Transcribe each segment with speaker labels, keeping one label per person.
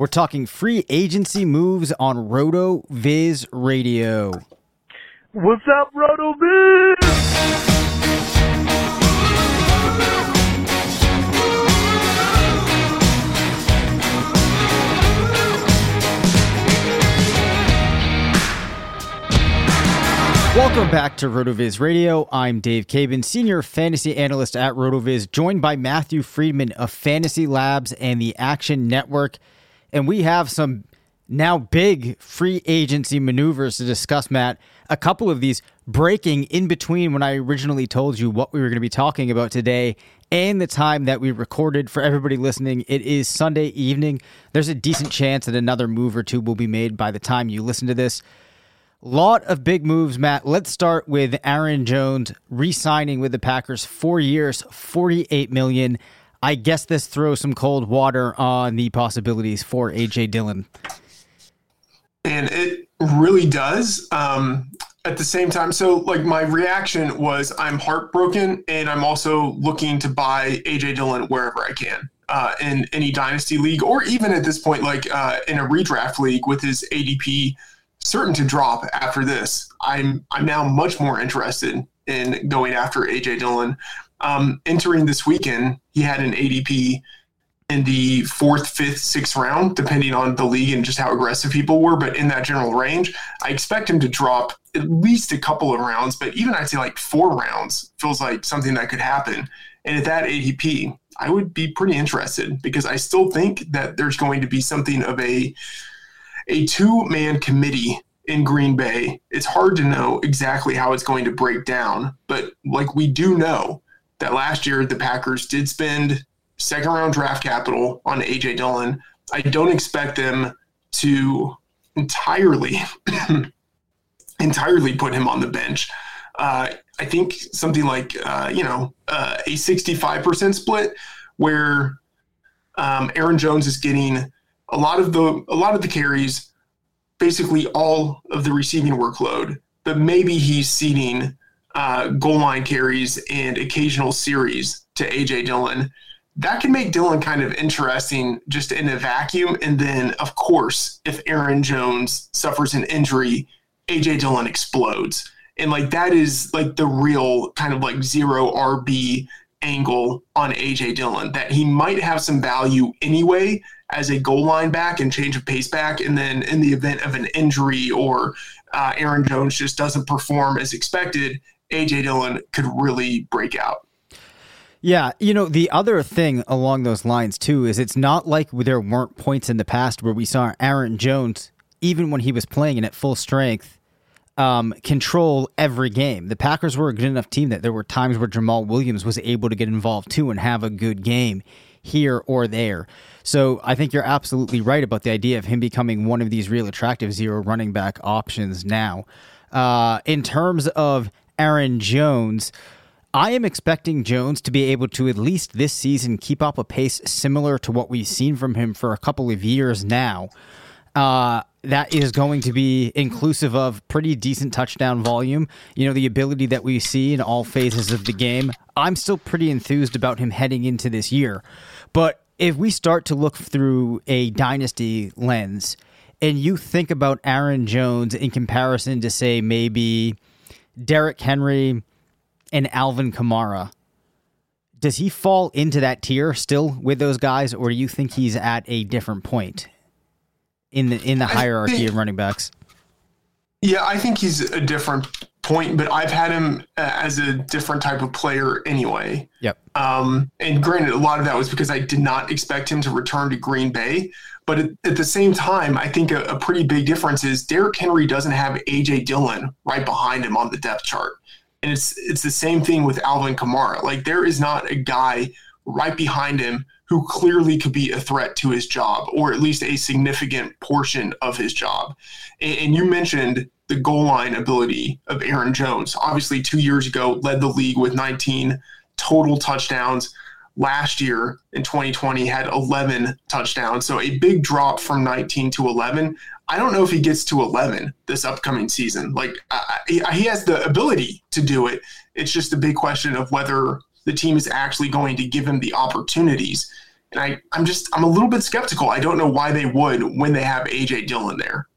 Speaker 1: We're talking free agency moves on RotoViz Radio.
Speaker 2: What's up, RotoViz?
Speaker 1: Welcome back to RotoViz Radio. I'm Dave Cabin, senior fantasy analyst at RotoViz, joined by Matthew Freedman of Fantasy Labs and the Action Network. And we have some now big free agency maneuvers to discuss, Matt. A couple of these breaking in between when I originally told you what we were going to be talking about today and the time that we recorded for everybody listening. It is Sunday evening. There's a decent chance that another move or two will be made by the time you listen to this. Lot of big moves, Matt. Let's start with Aaron Jones re-signing with the Packers, four years, forty-eight million. I guess this throws some cold water on the possibilities for AJ Dillon.
Speaker 3: And it really does. Um, at the same time, so like my reaction was I'm heartbroken, and I'm also looking to buy AJ Dillon wherever I can. Uh, in any dynasty league, or even at this point, like uh, in a redraft league with his ADP certain to drop after this. I'm I'm now much more interested in going after AJ Dillon. Um, entering this weekend, he had an ADP in the fourth, fifth, sixth round, depending on the league and just how aggressive people were. But in that general range, I expect him to drop at least a couple of rounds. But even I'd say like four rounds feels like something that could happen. And at that ADP, I would be pretty interested because I still think that there's going to be something of a a two man committee in Green Bay. It's hard to know exactly how it's going to break down, but like we do know that last year the Packers did spend second round draft capital on AJ Dillon. I don't expect them to entirely entirely put him on the bench. Uh, I think something like uh, you know uh, a 65% split where um, Aaron Jones is getting a lot of the a lot of the carries, basically all of the receiving workload, but maybe he's seeding uh, goal line carries and occasional series to AJ Dillon. That can make Dillon kind of interesting just in a vacuum. And then, of course, if Aaron Jones suffers an injury, AJ Dillon explodes. And like that is like the real kind of like zero RB angle on AJ Dillon that he might have some value anyway as a goal line back and change of pace back. And then in the event of an injury or uh, Aaron Jones just doesn't perform as expected, AJ Dillon could really break out.
Speaker 1: Yeah, you know, the other thing along those lines too is it's not like there weren't points in the past where we saw Aaron Jones, even when he was playing in at full strength, um, control every game. The Packers were a good enough team that there were times where Jamaal Williams was able to get involved too and have a good game here or there. So I think you're absolutely right about the idea of him becoming one of these real attractive zero running back options now. Uh, in terms of Aaron Jones, I am expecting Jones to be able to at least this season keep up a pace similar to what we've seen from him for a couple of years now. Uh, that is going to be inclusive of pretty decent touchdown volume. You know, the ability that we see in all phases of the game. I'm still pretty enthused about him heading into this year. But if we start to look through a dynasty lens and you think about Aaron Jones in comparison to, say, maybe Derrick Henry and Alvin Kamara, does he fall into that tier still with those guys, or do you think he's at a different point? in the in the hierarchy think, of running backs?
Speaker 3: Yeah, I think he's a different point, but I've had him uh, as a different type of player anyway.
Speaker 1: Yep.
Speaker 3: Um, and granted, a lot of that was because I did not expect him to return to Green Bay. But at, at the same time, I think a, a pretty big difference is Derrick Henry doesn't have AJ Dillon right behind him on the depth chart. And it's it's the same thing with Alvin Kamara. Like there is not a guy right behind him who clearly could be a threat to his job or at least a significant portion of his job. And, and, you mentioned the goal line ability of Aaron Jones. Obviously, two years ago, led the league with 19 total touchdowns. Last year in 2020, had 11 touchdowns. So a big drop from 19 to 11. I don't know if he gets to 11 this upcoming season. Like, he, he has the ability to do it. It's just a big question of whether the team is actually going to give him the opportunities. And I, I'm just, I'm a little bit skeptical. I don't know why they would when they have AJ Dillon there.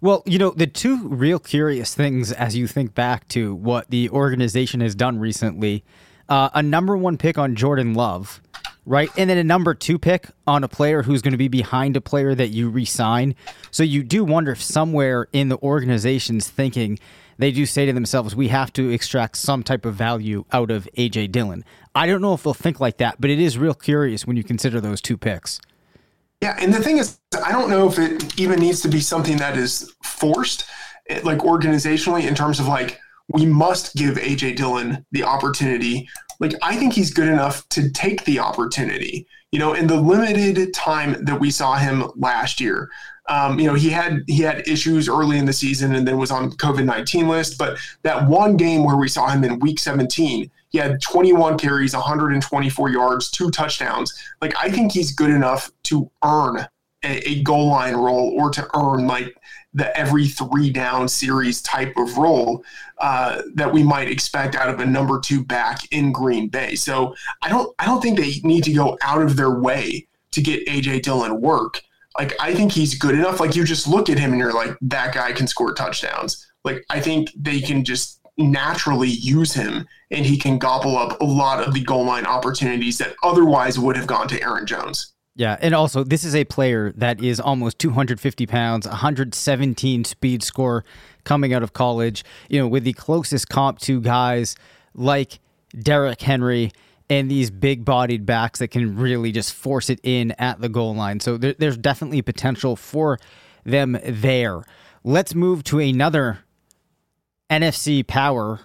Speaker 1: Well, you know, the two real curious things as you think back to what the organization has done recently uh, a number one pick on Jordan Love, right? And then a number two pick on a player who's going to be behind a player that you resign. So you do wonder if somewhere in the organization's thinking, they do say to themselves, we have to extract some type of value out of AJ Dillon. I don't know if they'll think like that, but it is real curious when you consider those two picks.
Speaker 3: Yeah, and the thing is, I don't know if it even needs to be something that is forced, like organizationally, in terms of like, we must give AJ Dillon the opportunity. Like, I think he's good enough to take the opportunity. You know, in the limited time that we saw him last year, um, you know, he had he had issues early in the season and then was on COVID nineteen list. But that one game where we saw him in Week 17, he had 21 carries, 124 yards, two touchdowns. Like I think he's good enough to earn a, a goal line role or to earn like the every three down series type of role uh, that we might expect out of a number two back in Green Bay. So I don't I don't think they need to go out of their way to get AJ Dillon work like I think he's good enough. Like you just look at him and you're like, that guy can score touchdowns. Like I think they can just naturally use him and he can gobble up a lot of the goal line opportunities that otherwise would have gone to Aaron Jones.
Speaker 1: Yeah, and also this is a player that is almost 250 pounds, 117 speed score coming out of college. You know, with the closest comp to guys like Derrick Henry and these big bodied backs that can really just force it in at the goal line. So there, there's definitely potential for them there. Let's move to another NFC power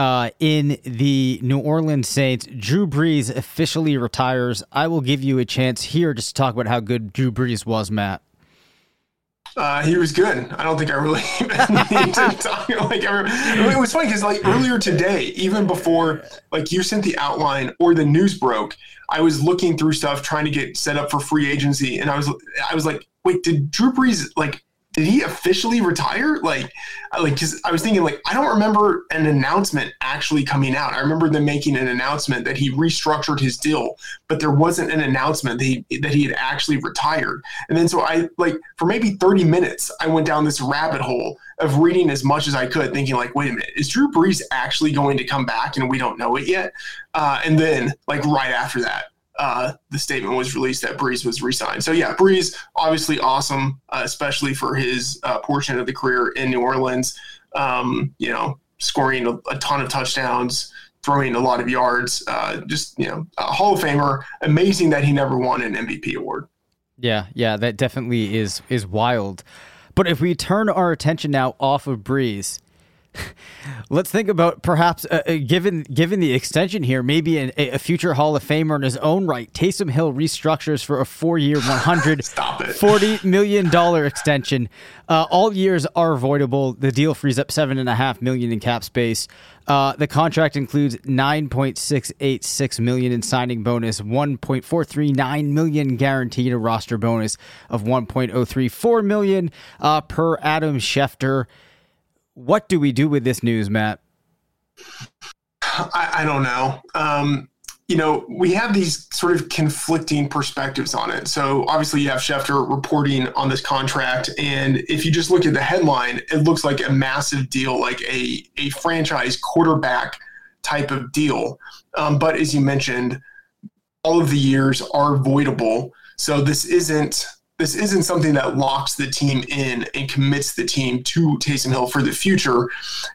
Speaker 1: uh, in the New Orleans Saints. Drew Brees officially retires. I will give you a chance here just to talk about how good Drew Brees was, Matt.
Speaker 3: Uh, he was good. I don't think I really need to talk. Like, it was funny because like earlier today, even before like you sent the outline or the news broke, I was looking through stuff trying to get set up for free agency, and I was I was like, wait, did Drew Brees like did he officially retire? Like, like because I was thinking like I don't remember an announcement actually coming out. I remember them making an announcement that he restructured his deal, but there wasn't an announcement that he that he had actually retired. And then so I like for maybe thirty minutes I went down this rabbit hole of reading as much as I could, thinking like, wait a minute, is Drew Brees actually going to come back and we don't know it yet? Uh, and then like right after that, uh, the statement was released that Brees was re-signed. So yeah, Brees obviously awesome, uh, especially for his uh, portion of the career in New Orleans. Um, you know, scoring a, a, ton of touchdowns, throwing a lot of yards. Uh, just you know, a Hall of Famer. Amazing that he never won an MVP award.
Speaker 1: Yeah, yeah, that definitely is is wild. But if we turn our attention now off of Brees let's think about perhaps uh, uh, given given the extension here, maybe an, a future Hall of Famer in his own right. Taysom Hill restructures for a four-year, one hundred forty million dollar extension. Uh, all years are avoidable. The deal frees up seven and a half million in cap space. Uh, the contract includes nine point six eight six million in signing bonus, one point four three nine million guaranteed a roster bonus of one point oh three four million uh, per Adam Schefter. What do we do with this news, Matt?
Speaker 3: I, I don't know. Um, you know, we have these sort of conflicting perspectives on it. So obviously, you have Schefter reporting on this contract, and if you just look at the headline, it looks like a massive deal, like a a franchise quarterback type of deal. Um, but as you mentioned, all of the years are voidable. So this isn't this isn't something that locks the team in and commits the team to Taysom Hill for the future.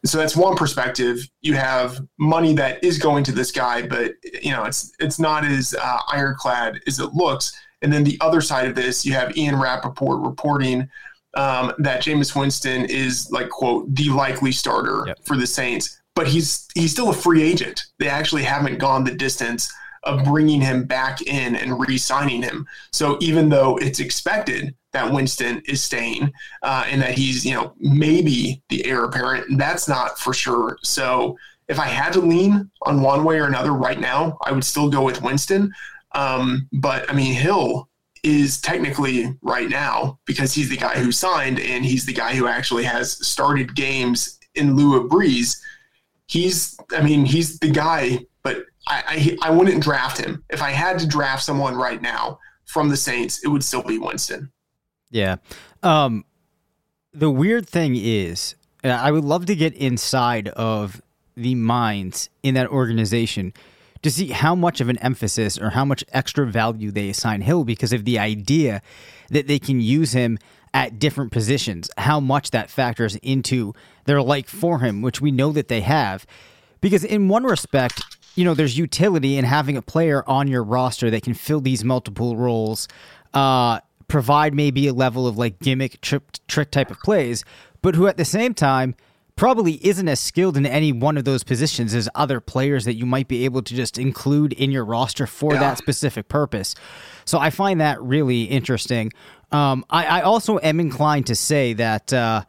Speaker 3: So that's one perspective. You have money that is going to this guy, but you know it's it's not as uh, ironclad as it looks. And then the other side of this, you have Ian Rapoport reporting um, that Jameis Winston is like quote the likely starter yep. for the Saints, but he's he's still a free agent. They actually haven't gone the distance of bringing him back in and re-signing him. So even though it's expected that Winston is staying uh, and that he's you know maybe the heir apparent, that's not for sure. So if I had to lean on one way or another right now, I would still go with Winston. Um, but I mean Hill is technically right now because he's the guy who signed and he's the guy who actually has started games in lieu of Brees. He's, I mean, he's the guy, but I, I, wouldn't draft him. If I had to draft someone right now from the Saints, it would still be Winston.
Speaker 1: Yeah. Um, the weird thing is, I would love to get inside of the minds in that organization to see how much of an emphasis or how much extra value they assign Hill because of the idea that they can use him at different positions, how much that factors into their like for him, which we know that they have. Because in one respect, you know, there's utility in having a player on your roster that can fill these multiple roles, uh, provide maybe a level of like gimmick trick, trick type of plays, but who at the same time probably isn't as skilled in any one of those positions as other players that you might be able to just include in your roster for yeah. that specific purpose. So I find that really interesting. Um, I, I, also am inclined to say that. Uh,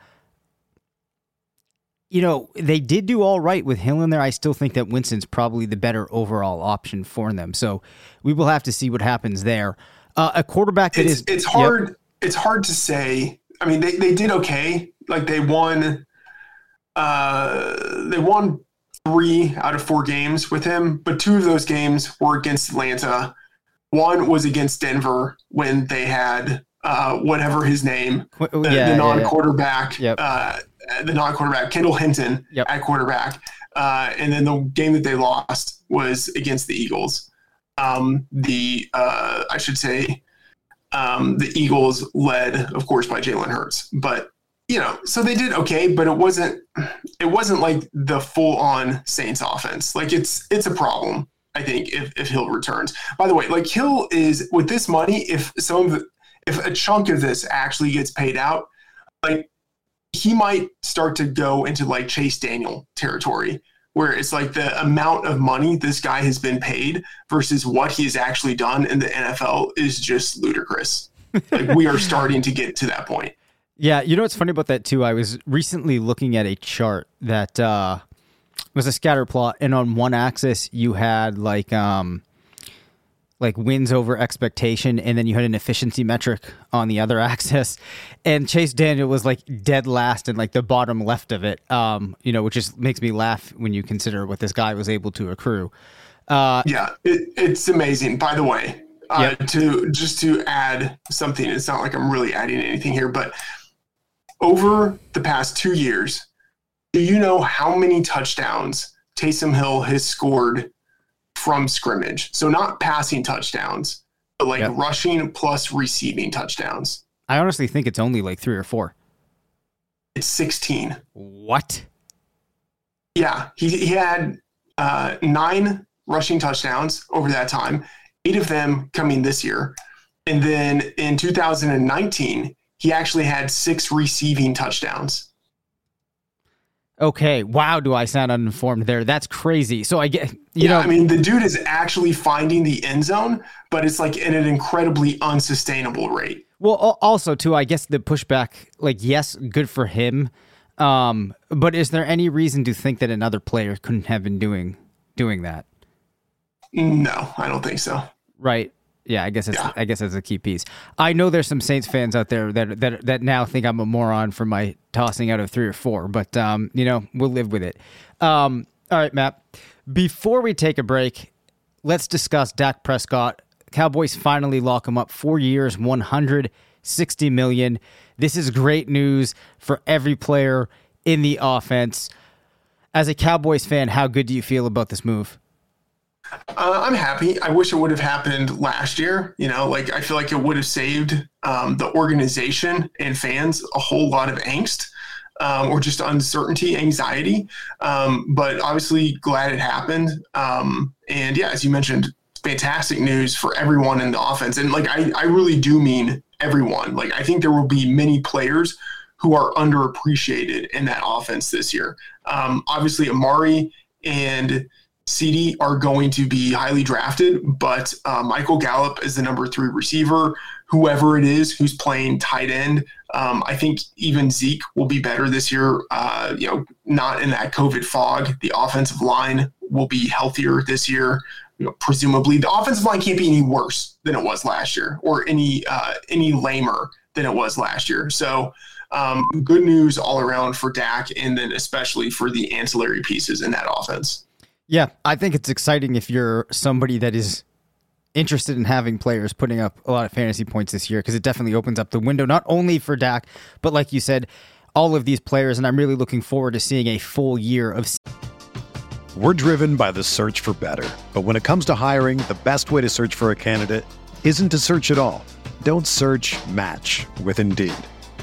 Speaker 1: you know, they did do all right with Hill in there. I still think that Winston's probably the better overall option for them. So we will have to see what happens there. Uh, a quarterback that
Speaker 3: it's,
Speaker 1: is,
Speaker 3: it's hard. Yep. It's hard to say. I mean, they, they did okay. Like they won. Uh, they won three out of four games with him, but two of those games were against Atlanta. One was against Denver when they had uh, whatever his name, the, yeah, the non-quarterback, yeah, yeah. Yep. The non-quarterback, Kendall Hinton yep. at quarterback, uh, and then the game that they lost was against the Eagles. Um, the uh, I should say um, the Eagles led, of course, by Jalen Hurts, but you know, so they did okay, but it wasn't it wasn't like the full-on Saints offense. Like it's it's a problem. I think if, if Hill returns. By the way, like Hill is with this money, if some of the, if a chunk of this actually gets paid out, like he might start to go into like Chase Daniel territory where it's like the amount of money this guy has been paid versus what he's actually done in the NFL is just ludicrous. like we are starting to get to that point.
Speaker 1: Yeah, you know what's funny about that too? I was recently looking at a chart that uh was a scatter plot and on one axis you had like um like wins over expectation and then you had an efficiency metric on the other axis. And chase daniel was like dead last in like the bottom left of it um you know which just makes me laugh when you consider what this guy was able to accrue.
Speaker 3: Uh yeah it, it's amazing. By the way uh, yep. to just to add something it's not like i'm really adding anything here but over the past two years do you know how many touchdowns taysom hill has scored from scrimmage. So not passing touchdowns, but like yep. rushing plus receiving touchdowns.
Speaker 1: I honestly think it's only like three or four.
Speaker 3: It's 16.
Speaker 1: What?
Speaker 3: Yeah. He, he had uh, nine rushing touchdowns over that time, eight of them coming this year. And then in 2019, he actually had six receiving touchdowns.
Speaker 1: Okay. Wow. Do I sound uninformed there? That's crazy. So I get, you
Speaker 3: yeah,
Speaker 1: know,
Speaker 3: I mean, the dude is actually finding the end zone, but it's like in an incredibly unsustainable rate.
Speaker 1: well, also too, I guess the pushback, like, yes, good for him. Um, but is there any reason to think that another player couldn't have been doing, doing that?
Speaker 3: No, I don't think so.
Speaker 1: Right. Yeah, I guess it's
Speaker 3: Yeah.
Speaker 1: I guess that's a key piece. I know there's some Saints fans out there that that that now think I'm a moron for my tossing out of three or four, but um, you know, we'll live with it. Um, all right, Matt. Before we take a break, let's discuss Dak Prescott. Cowboys finally lock him up four years, 160 million. This is great news for every player in the offense. As a Cowboys fan, how good do you feel about this move?
Speaker 3: Uh, I'm happy. I wish it would have happened last year. You know, like I feel like it would have saved um, the organization and fans a whole lot of angst um, or just uncertainty, anxiety. Um, but obviously, glad it happened. Um, and yeah, as you mentioned, fantastic news for everyone in the offense. And like I, I really do mean everyone. Like I think there will be many players who are underappreciated in that offense this year. Um, obviously, Amari and CD are going to be highly drafted, but uh, Michael Gallup is the number three receiver. Whoever it is who's playing tight end, um, I think even Zeke will be better this year. Uh, you know, not in that COVID fog. The offensive line will be healthier this year. You know, presumably, the offensive line can't be any worse than it was last year, or any uh, any lamer than it was last year. So. Um, good news all around for Dak, and then especially for the ancillary pieces in that offense.
Speaker 1: Yeah, I think it's exciting if you're somebody that is interested in having players putting up a lot of fantasy points this year because it definitely opens up the window not only for Dak, but like you said, all of these players. And I'm really looking forward to seeing a full year of.
Speaker 4: We're driven by the search for better. But when it comes to hiring, the best way to search for a candidate isn't to search at all. Don't search match with Indeed.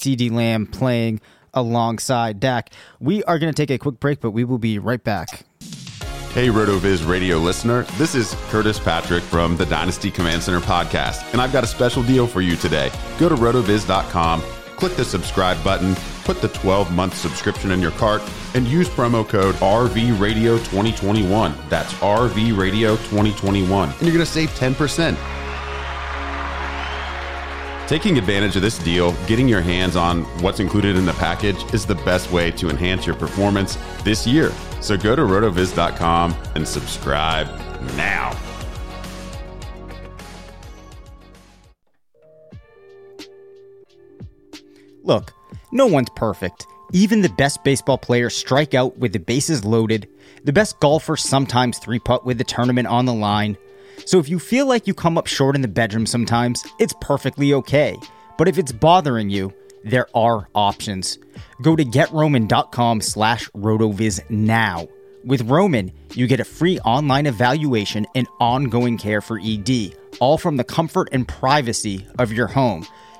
Speaker 1: CD Lamb playing alongside Dak. We are going to take a quick break, but we will be right back.
Speaker 5: Hey, RotoViz radio listener. This is Curtis Patrick from the Dynasty Command Center podcast, and I've got a special deal for you today. Go to rotoviz.com, click the subscribe button, put the 12 month subscription in your cart, and use promo code RVRadio2021. That's RVRadio2021, and you're going to save 10%. Taking advantage of this deal, getting your hands on what's included in the package is the best way to enhance your performance this year. So go to rotoviz.com and subscribe now.
Speaker 1: Look, no one's perfect. Even the best baseball players strike out with the bases loaded. The best golfers sometimes three putt with the tournament on the line. So if you feel like you come up short in the bedroom sometimes, it's perfectly okay. But if it's bothering you, there are options. Go to getroman.com slash rotoviz now. With Roman, you get a free online evaluation and ongoing care for ED, all from the comfort and privacy of your home.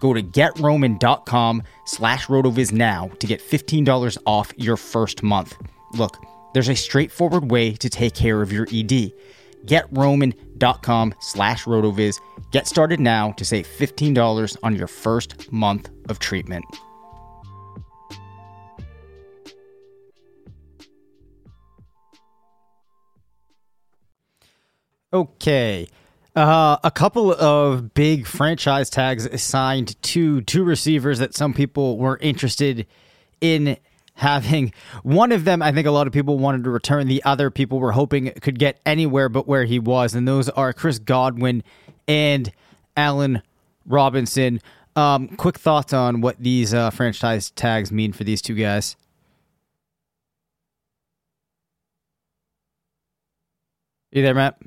Speaker 1: Go to getroman.com slash rotoviz now to get $15 off your first month. Look, there's a straightforward way to take care of your ED. GetRoman.com slash RotoViz. Get started now to save $15 on your first month of treatment. Okay. Uh, a couple of big franchise tags assigned to two receivers that some people were interested in having. One of them, I think a lot of people wanted to return. The other people were hoping could get anywhere but where he was. And those are Chris Godwin and Allen Robinson. Um, quick thoughts on what these uh, franchise tags mean for these two guys. You there, Matt?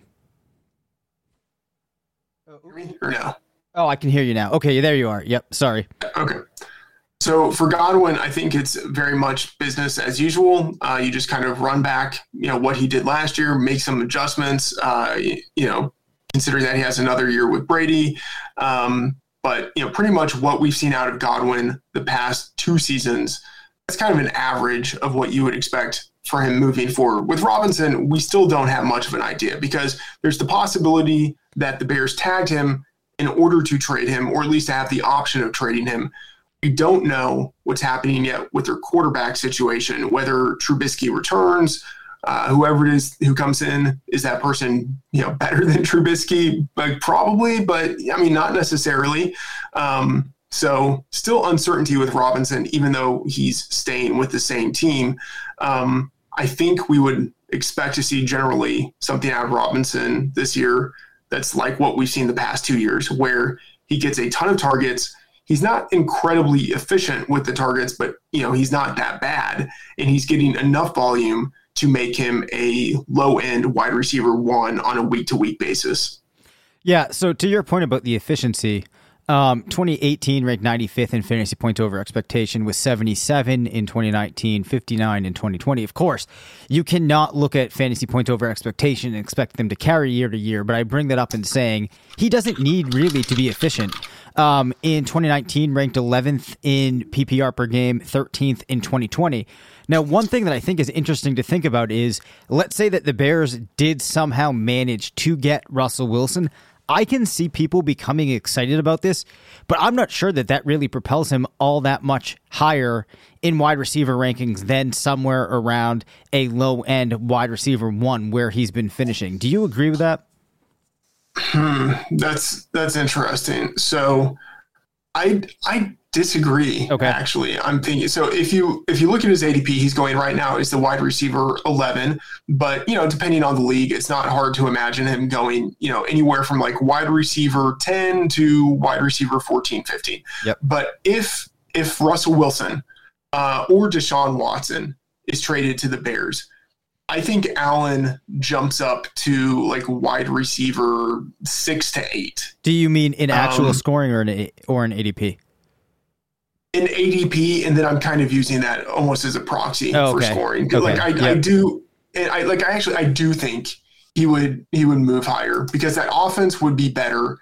Speaker 3: Or no?
Speaker 1: Oh, I can hear you now. Okay, there you are. Yep. Sorry.
Speaker 3: Okay. So for Godwin, I think it's very much business as usual. Uh, you just kind of run back, you know, what he did last year, make some adjustments. Uh, you know, considering that he has another year with Brady, um, but you know, pretty much what we've seen out of Godwin the past two seasons. That's kind of an average of what you would expect for him moving forward. With Robinson, we still don't have much of an idea because there's the possibility that the Bears tagged him in order to trade him, or at least have the option of trading him. We don't know what's happening yet with their quarterback situation, whether Trubisky returns, uh, whoever it is who comes in, is that person you know better than Trubisky? Like probably, but I mean not necessarily. Um, so still uncertainty with Robinson, even though he's staying with the same team. Um, I think we would expect to see generally something out of Robinson this year that's like what we've seen the past two years, where he gets a ton of targets. He's not incredibly efficient with the targets, but you know he's not that bad, and he's getting enough volume to make him a low end wide receiver one on a week to week basis.
Speaker 1: Yeah. So to your point about the efficiency, um, 2018 ranked 95th in fantasy points over expectation with 77 in 2019, 59 in 2020. Of course, you cannot look at fantasy points over expectation and expect them to carry year to year, but I bring that up in saying he doesn't need really to be efficient. Um, in 2019, ranked 11th in PPR per game, 13th in 2020. Now, one thing that I think is interesting to think about is let's say that the Bears did somehow manage to get Russell Wilson. I can see people becoming excited about this, but I'm not sure that that really propels him all that much higher in wide receiver rankings than somewhere around a low end wide receiver one where he's been finishing. Do you agree with that?
Speaker 3: Hmm, that's that's interesting. So, I I disagree.
Speaker 1: Okay.
Speaker 3: Actually, I'm thinking. So if you if you look at his ADP, he's going right now is the wide receiver 11. But you know, depending on the league, it's not hard to imagine him going you know anywhere from like wide receiver 10 to wide receiver 14, 15.
Speaker 1: Yep.
Speaker 3: But if if Russell Wilson uh, or Deshaun Watson is traded to the Bears. I think Allen jumps up to like wide receiver six to eight.
Speaker 1: Do you mean in actual
Speaker 3: Um,
Speaker 1: scoring or an or an ADP?
Speaker 3: In ADP, and then I'm kind of using that almost as a proxy
Speaker 1: Oh,
Speaker 3: for scoring.
Speaker 1: Okay.
Speaker 3: Like I, I do, and I like I actually I do think he would he would move higher because that offense would be better.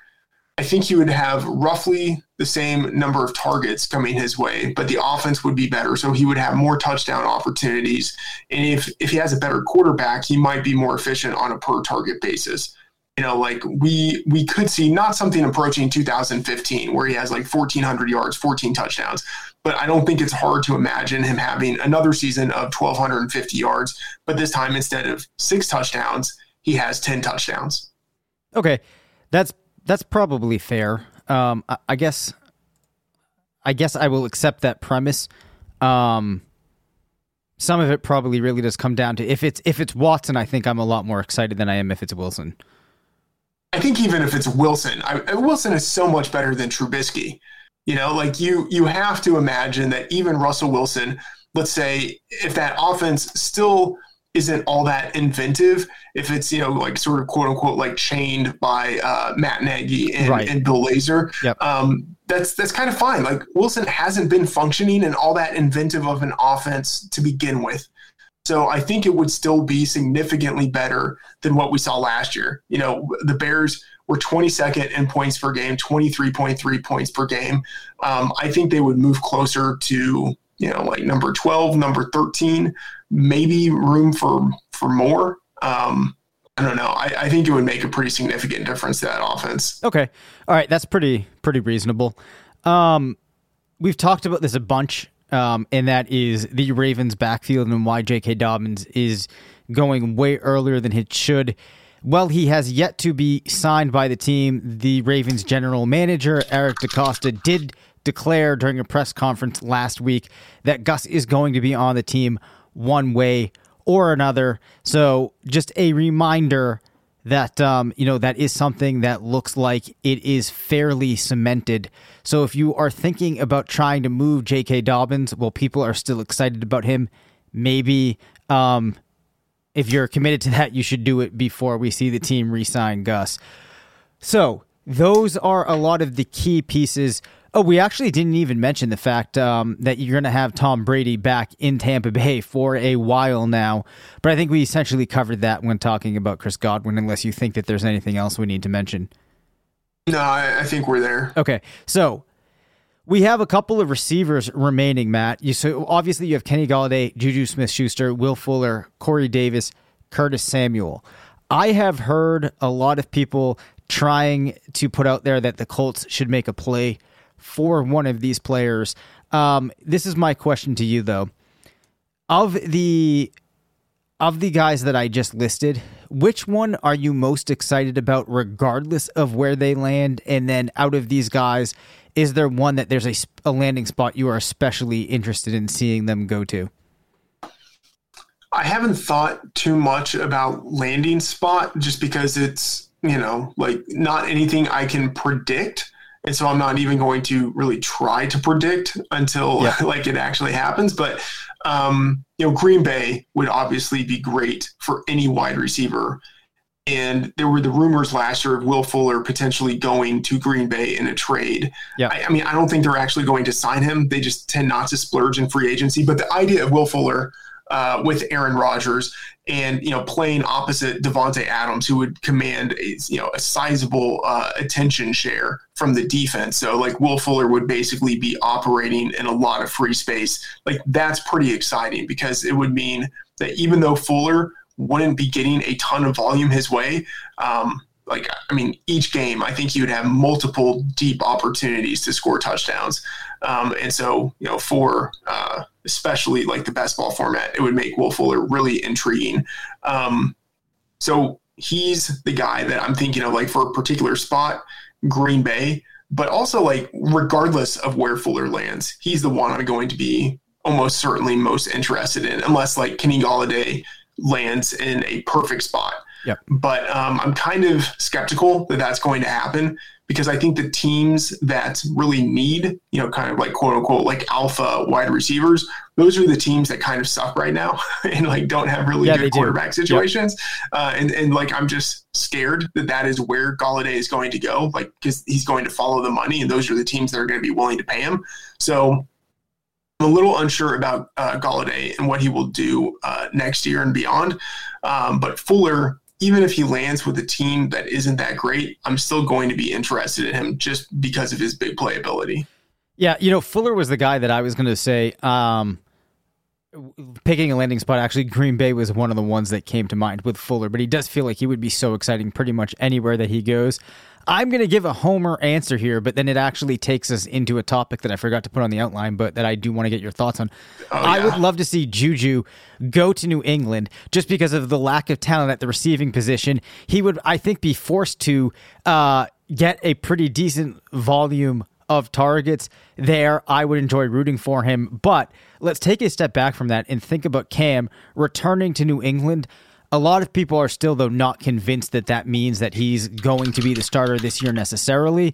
Speaker 3: I think he would have roughly the same number of targets coming his way, but the offense would be better. So he would have more touchdown opportunities. And if if he has a better quarterback, he might be more efficient on a per target basis. You know, like we we could see not something approaching 2015 where he has like 1400 yards, 14 touchdowns, but I don't think it's hard to imagine him having another season of 1250 yards, but this time instead of 6 touchdowns, he has 10 touchdowns.
Speaker 1: Okay, that's that's probably fair. Um, I, I guess, I guess I will accept that premise. Um, some of it probably really does come down to if it's if it's Watson, I think I'm a lot more excited than I am if it's Wilson.
Speaker 3: I think even if it's Wilson, I, Wilson is so much better than Trubisky. You know, like you you have to imagine that even Russell Wilson, let's say, if that offense still isn't all that inventive, if it's you know like sort of quote unquote like chained by uh, Matt Nagy and,
Speaker 1: Right.
Speaker 3: and Bill Lazor,
Speaker 1: Yep.
Speaker 3: um, that's that's kind of fine. Like Wilson hasn't been functioning in all that inventive of an offense to begin with. So I think it would still be significantly better than what we saw last year. You know, the Bears were 22nd in points per game, 23.3 points per game. Um, I think they would move closer to, you know, like number 12, number 13, maybe room for for more. Um, I don't know. I, I think it would make a pretty significant difference to that offense.
Speaker 1: Okay. All right. That's pretty pretty reasonable. Um, we've talked about this a bunch, um, and that is the Ravens' backfield and why J.K. Dobbins is going way earlier than it should. Well, he has yet to be signed by the team. The Ravens' general manager, Eric DeCosta, did declare during a press conference last week that Gus is going to be on the team one way or another. So just a reminder that um, you know that is something that looks like it is fairly cemented. So if you are thinking about trying to move J.K. Dobbins, well, people are still excited about him. Maybe um, if you're committed to that, you should do it before we see the team re-sign Gus. So those are a lot of the key pieces Oh, we actually didn't even mention the fact um, that you're going to have Tom Brady back in Tampa Bay for a while now. But I think we essentially covered that when talking about Chris Godwin, unless you think that there's anything else we need to mention.
Speaker 3: No, I, I think we're there.
Speaker 1: Okay. So we have a couple of receivers remaining, Matt. You so obviously you have Kenny Golladay, Juju Smith Schuster, Will Fuller, Corey Davis, Curtis Samuel. I have heard a lot of people trying to put out there that the Colts should make a play for one of these players. Um, this is my question to you though. Of the of the guys that I just listed, which one are you most excited about regardless of where they land? And then out of these guys, is there one that there's a, a landing spot you are especially interested in seeing them go to?
Speaker 3: I haven't thought too much about landing spot just because it's, you know, like not anything I can predict and so I'm not even going to really try to predict until yeah. like it actually happens. But um, you know, Green Bay would obviously be great for any wide receiver. And there were the rumors last year of Will Fuller potentially going to Green Bay in a trade. Yeah. I, I mean, I don't think they're actually going to sign him. They just tend not to splurge in free agency. But the idea of Will Fuller uh, with Aaron Rodgers and you know playing opposite Davante Adams, who would command a you know a sizable uh, attention share from the defense. So like Will Fuller would basically be operating in a lot of free space. Like that's pretty exciting because it would mean that even though Fuller wouldn't be getting a ton of volume his way. Um, like I mean, each game, I think he would have multiple deep opportunities to score touchdowns. Um, and so, you know, for uh, especially like the best ball format, it would make Will Fuller really intriguing. Um, so he's the guy that I'm thinking of, like for a particular spot, Green Bay. But also, like regardless of where Fuller lands, he's the one I'm going to be almost certainly most interested in, unless like Kenny Golladay lands in a perfect spot.
Speaker 1: Yep.
Speaker 3: But um, I'm kind of skeptical that that's going to happen because I think the teams that really need, you know, kind of like quote unquote like alpha wide receivers, those are the teams that kind of suck right now and like don't have really yeah, good quarterback do. situations. Yep. Uh, and and like I'm just scared that that is where Golladay is going to go, like because he's going to follow the money, and those are the teams that are going to be willing to pay him. So I'm a little unsure about uh, Golladay and what he will do uh, next year and beyond. Um, but Fuller even if he lands with a team that isn't that great, I'm still going to be interested in him just because of his big playability.
Speaker 1: Yeah, you know, Fuller was the guy that I was going to say. Um, picking a landing spot, actually, Green Bay was one of the ones that came to mind with Fuller, but he does feel like he would be so exciting pretty much anywhere that he goes. I'm going to give a homer answer here, but then it actually takes us into a topic that I forgot to put on the outline, but that I do want to get your thoughts on. Oh, yeah. I would love to see Juju go to New England just because of the lack of talent at the receiving position. He would, I think, be forced to uh, get a pretty decent volume of targets there. I would enjoy rooting for him, but let's take a step back from that and think about Cam returning to New England a lot of people are still, though, not convinced that that means that he's going to be the starter this year necessarily.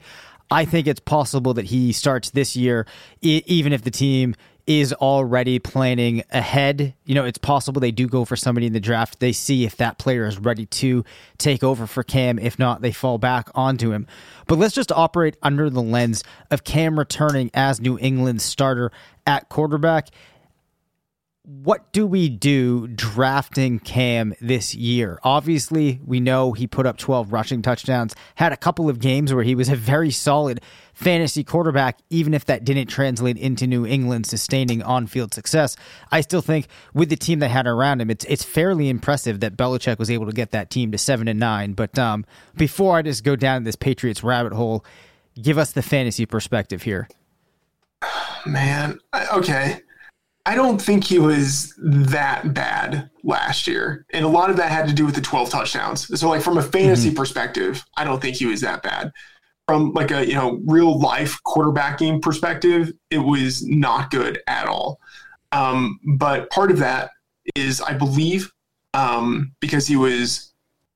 Speaker 1: I think it's possible that he starts this year, even if the team is already planning ahead. You know, it's possible they do go for somebody in the draft. They see if that player is ready to take over for Cam. If not, they fall back onto him. But let's just operate under the lens of Cam returning as New England's starter at quarterback what do we do drafting Cam this year? Obviously, we know he put up 12 rushing touchdowns, had a couple of games where he was a very solid fantasy quarterback, even if that didn't translate into New England sustaining on field success. I still think with the team that had around him, it's it's fairly impressive that Belichick was able to get that team to seven and nine. But um, before I just go down this Patriots rabbit hole, give us the fantasy perspective here.
Speaker 3: Man, okay. I don't think he was that bad last year. And a lot of that had to do with the 12 touchdowns. So like from a fantasy mm-hmm. perspective, I don't think he was that bad. From like a, you know, real life quarterbacking perspective, it was not good at all. Um, but part of that is I believe um, because he was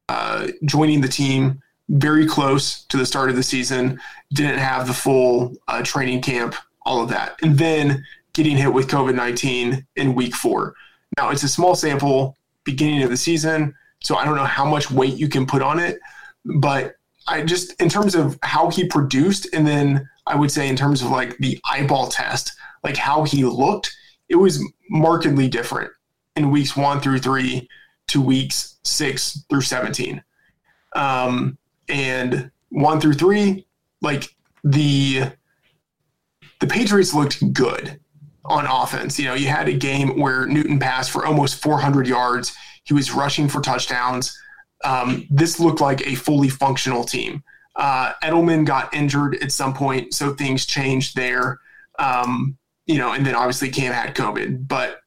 Speaker 3: uh, joining the team very close to the start of the season, didn't have the full uh, training camp, all of that. And then getting hit with COVID 19 in week four. Now, it's a small sample beginning of the season, so I don't know how much weight you can put on it, but I just, in terms of how he produced, and then I would say in terms of like the eyeball test, like how he looked, it was markedly different in weeks one through three to weeks six through 17. Um, and one through three, like the the Patriots looked good on offense. You know, you had a game where Newton passed for almost 400 yards. He was rushing for touchdowns. Um, this looked like a fully functional team. Uh, Edelman got injured at some point, so things changed there. Um, you know, and then obviously Cam had COVID. But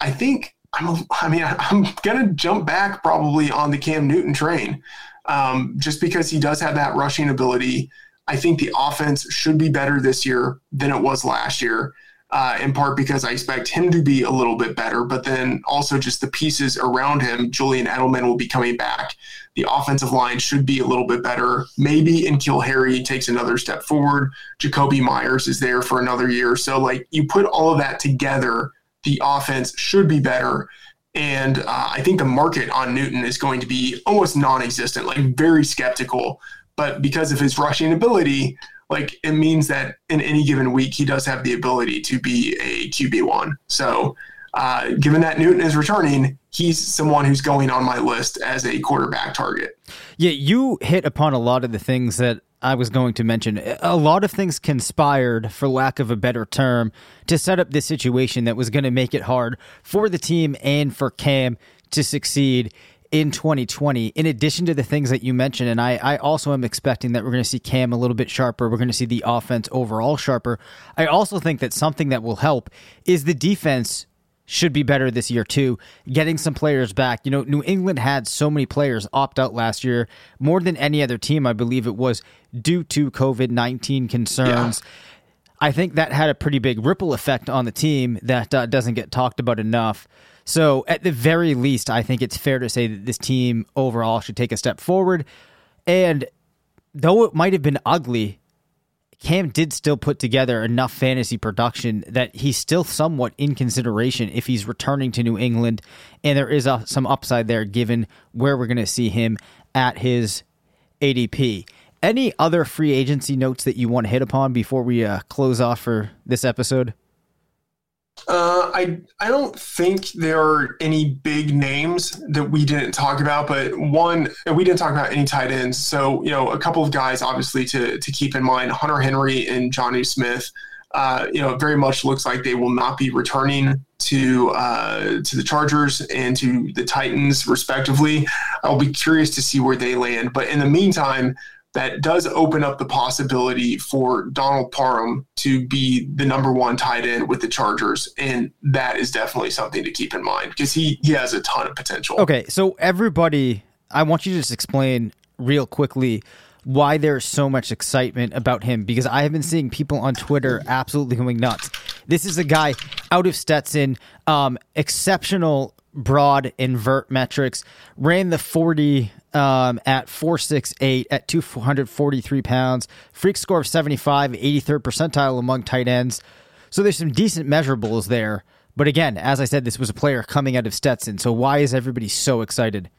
Speaker 3: I think I'm. A, I mean, I'm gonna jump back probably on the Cam Newton train, um, just because he does have that rushing ability. I think the offense should be better this year than it was last year uh, in part because I expect him to be a little bit better, but then also just the pieces around him. Julian Edelman will be coming back. The offensive line should be a little bit better. Maybe N'Keal Harry takes another step forward. Jakobi Meyers is there for another year. So, like, you put all of that together, the offense should be better. And uh, I think the market on Newton is going to be almost non existent, like very skeptical. But because of his rushing ability, like it means that in any given week he does have the ability to be a QB one. So uh, given that Newton is returning, he's someone who's going on my list as a quarterback target.
Speaker 1: Yeah, you hit upon a lot of the things that I was going to mention. A lot of things conspired, for lack of a better term, to set up this situation that was going to make it hard for the team and for Cam to succeed in 2020, in addition to the things that you mentioned, and I, I also am expecting that we're going to see Cam a little bit sharper. We're going to see the offense overall sharper. I also think that something that will help is the defense should be better this year too. Getting some players back. You know, New England had so many players opt out last year, more than any other team. I believe it was due to COVID 19 concerns. Yeah. I think that had a pretty big ripple effect on the team that uh, doesn't get talked about enough. So, at the very least, I think it's fair to say that this team overall should take a step forward. And though it might have been ugly, Cam did still put together enough fantasy production that he's still somewhat in consideration if he's returning to New England. And there is a, some upside there given where we're going to see him at his ADP. Any other free agency notes that you want to hit upon before we uh, close off for this episode?
Speaker 3: Uh, I I don't think there are any big names that we didn't talk about, but one we didn't talk about any tight ends. So you know, a couple of guys obviously to to keep in mind: Hunter Henry and Jonnu Smith. Uh, you know, very much looks like they will not be returning to uh, to the Chargers and to the Titans, respectively. I'll be curious to see where they land. But in the meantime, that does open up the possibility for Donald Parham to be the number one tight end with the Chargers. And that is definitely something to keep in mind because he, he has a ton of potential.
Speaker 1: Okay. So, everybody, I want you to just explain real quickly why there's so much excitement about him because I have been seeing people on Twitter absolutely going nuts. This is a guy out of Stetson, um, exceptional broad invert metrics, ran the 40 um, at 468 at 243 pounds, freak score of 75, 83rd percentile among tight ends. So there's some decent measurables there. But again, as I said, this was a player coming out of Stetson. So why is everybody so excited?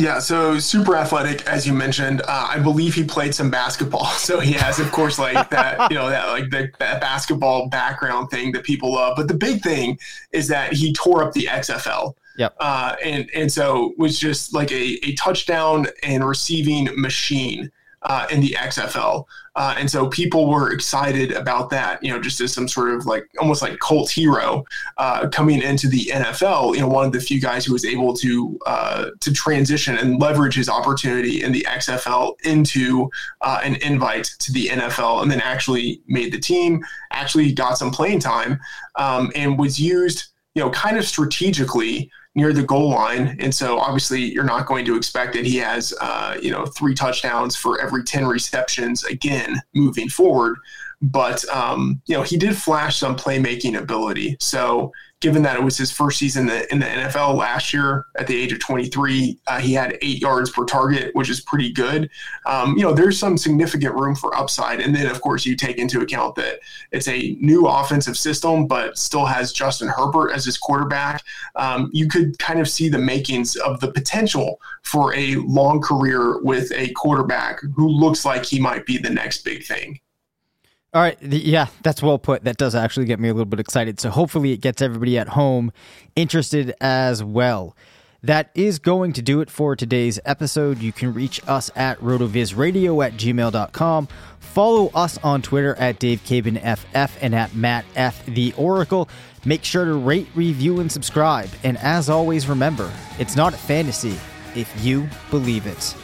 Speaker 3: Yeah, so super athletic, as you mentioned. Uh, I believe he played some basketball, so he has, of course, like that, you know, that like the, that basketball background thing that people love. But the big thing is that he tore up the XFL.
Speaker 1: Yep.
Speaker 3: Uh, and and so was just like a, a touchdown and receiving machine uh, in the XFL. Uh, and so people were excited about that, you know, just as some sort of like almost like cult hero uh, coming into the NFL. You know, one of the few guys who was able to uh, to transition and leverage his opportunity in the XFL into uh, an invite to the NFL, and then actually made the team, actually got some playing time, um, and was used, you know, kind of strategically near the goal line. And so obviously you're not going to expect that he has, uh, you know, three touchdowns for every 10 receptions again moving forward. But, um, you know, he did flash some playmaking ability. So given that it was his first season in the, in the NFL last year at the age of 23. Uh, he had eight yards per target, which is pretty good. Um, you know, there's some significant room for upside. And then, of course, you take into account that it's a new offensive system, but still has Justin Herbert as his quarterback. Um, you could kind of see the makings of the potential for a long career with a quarterback who looks like he might be the next big thing.
Speaker 1: All right. Yeah, that's well put. That does actually get me a little bit excited. So hopefully it gets everybody at home interested as well. That is going to do it for today's episode. You can reach us at rotovizradio at gmail.com. Follow us on Twitter at Dave FF and at Matt F. The Oracle. Make sure to rate, review, and subscribe. And as always, remember, it's not a fantasy if you believe it.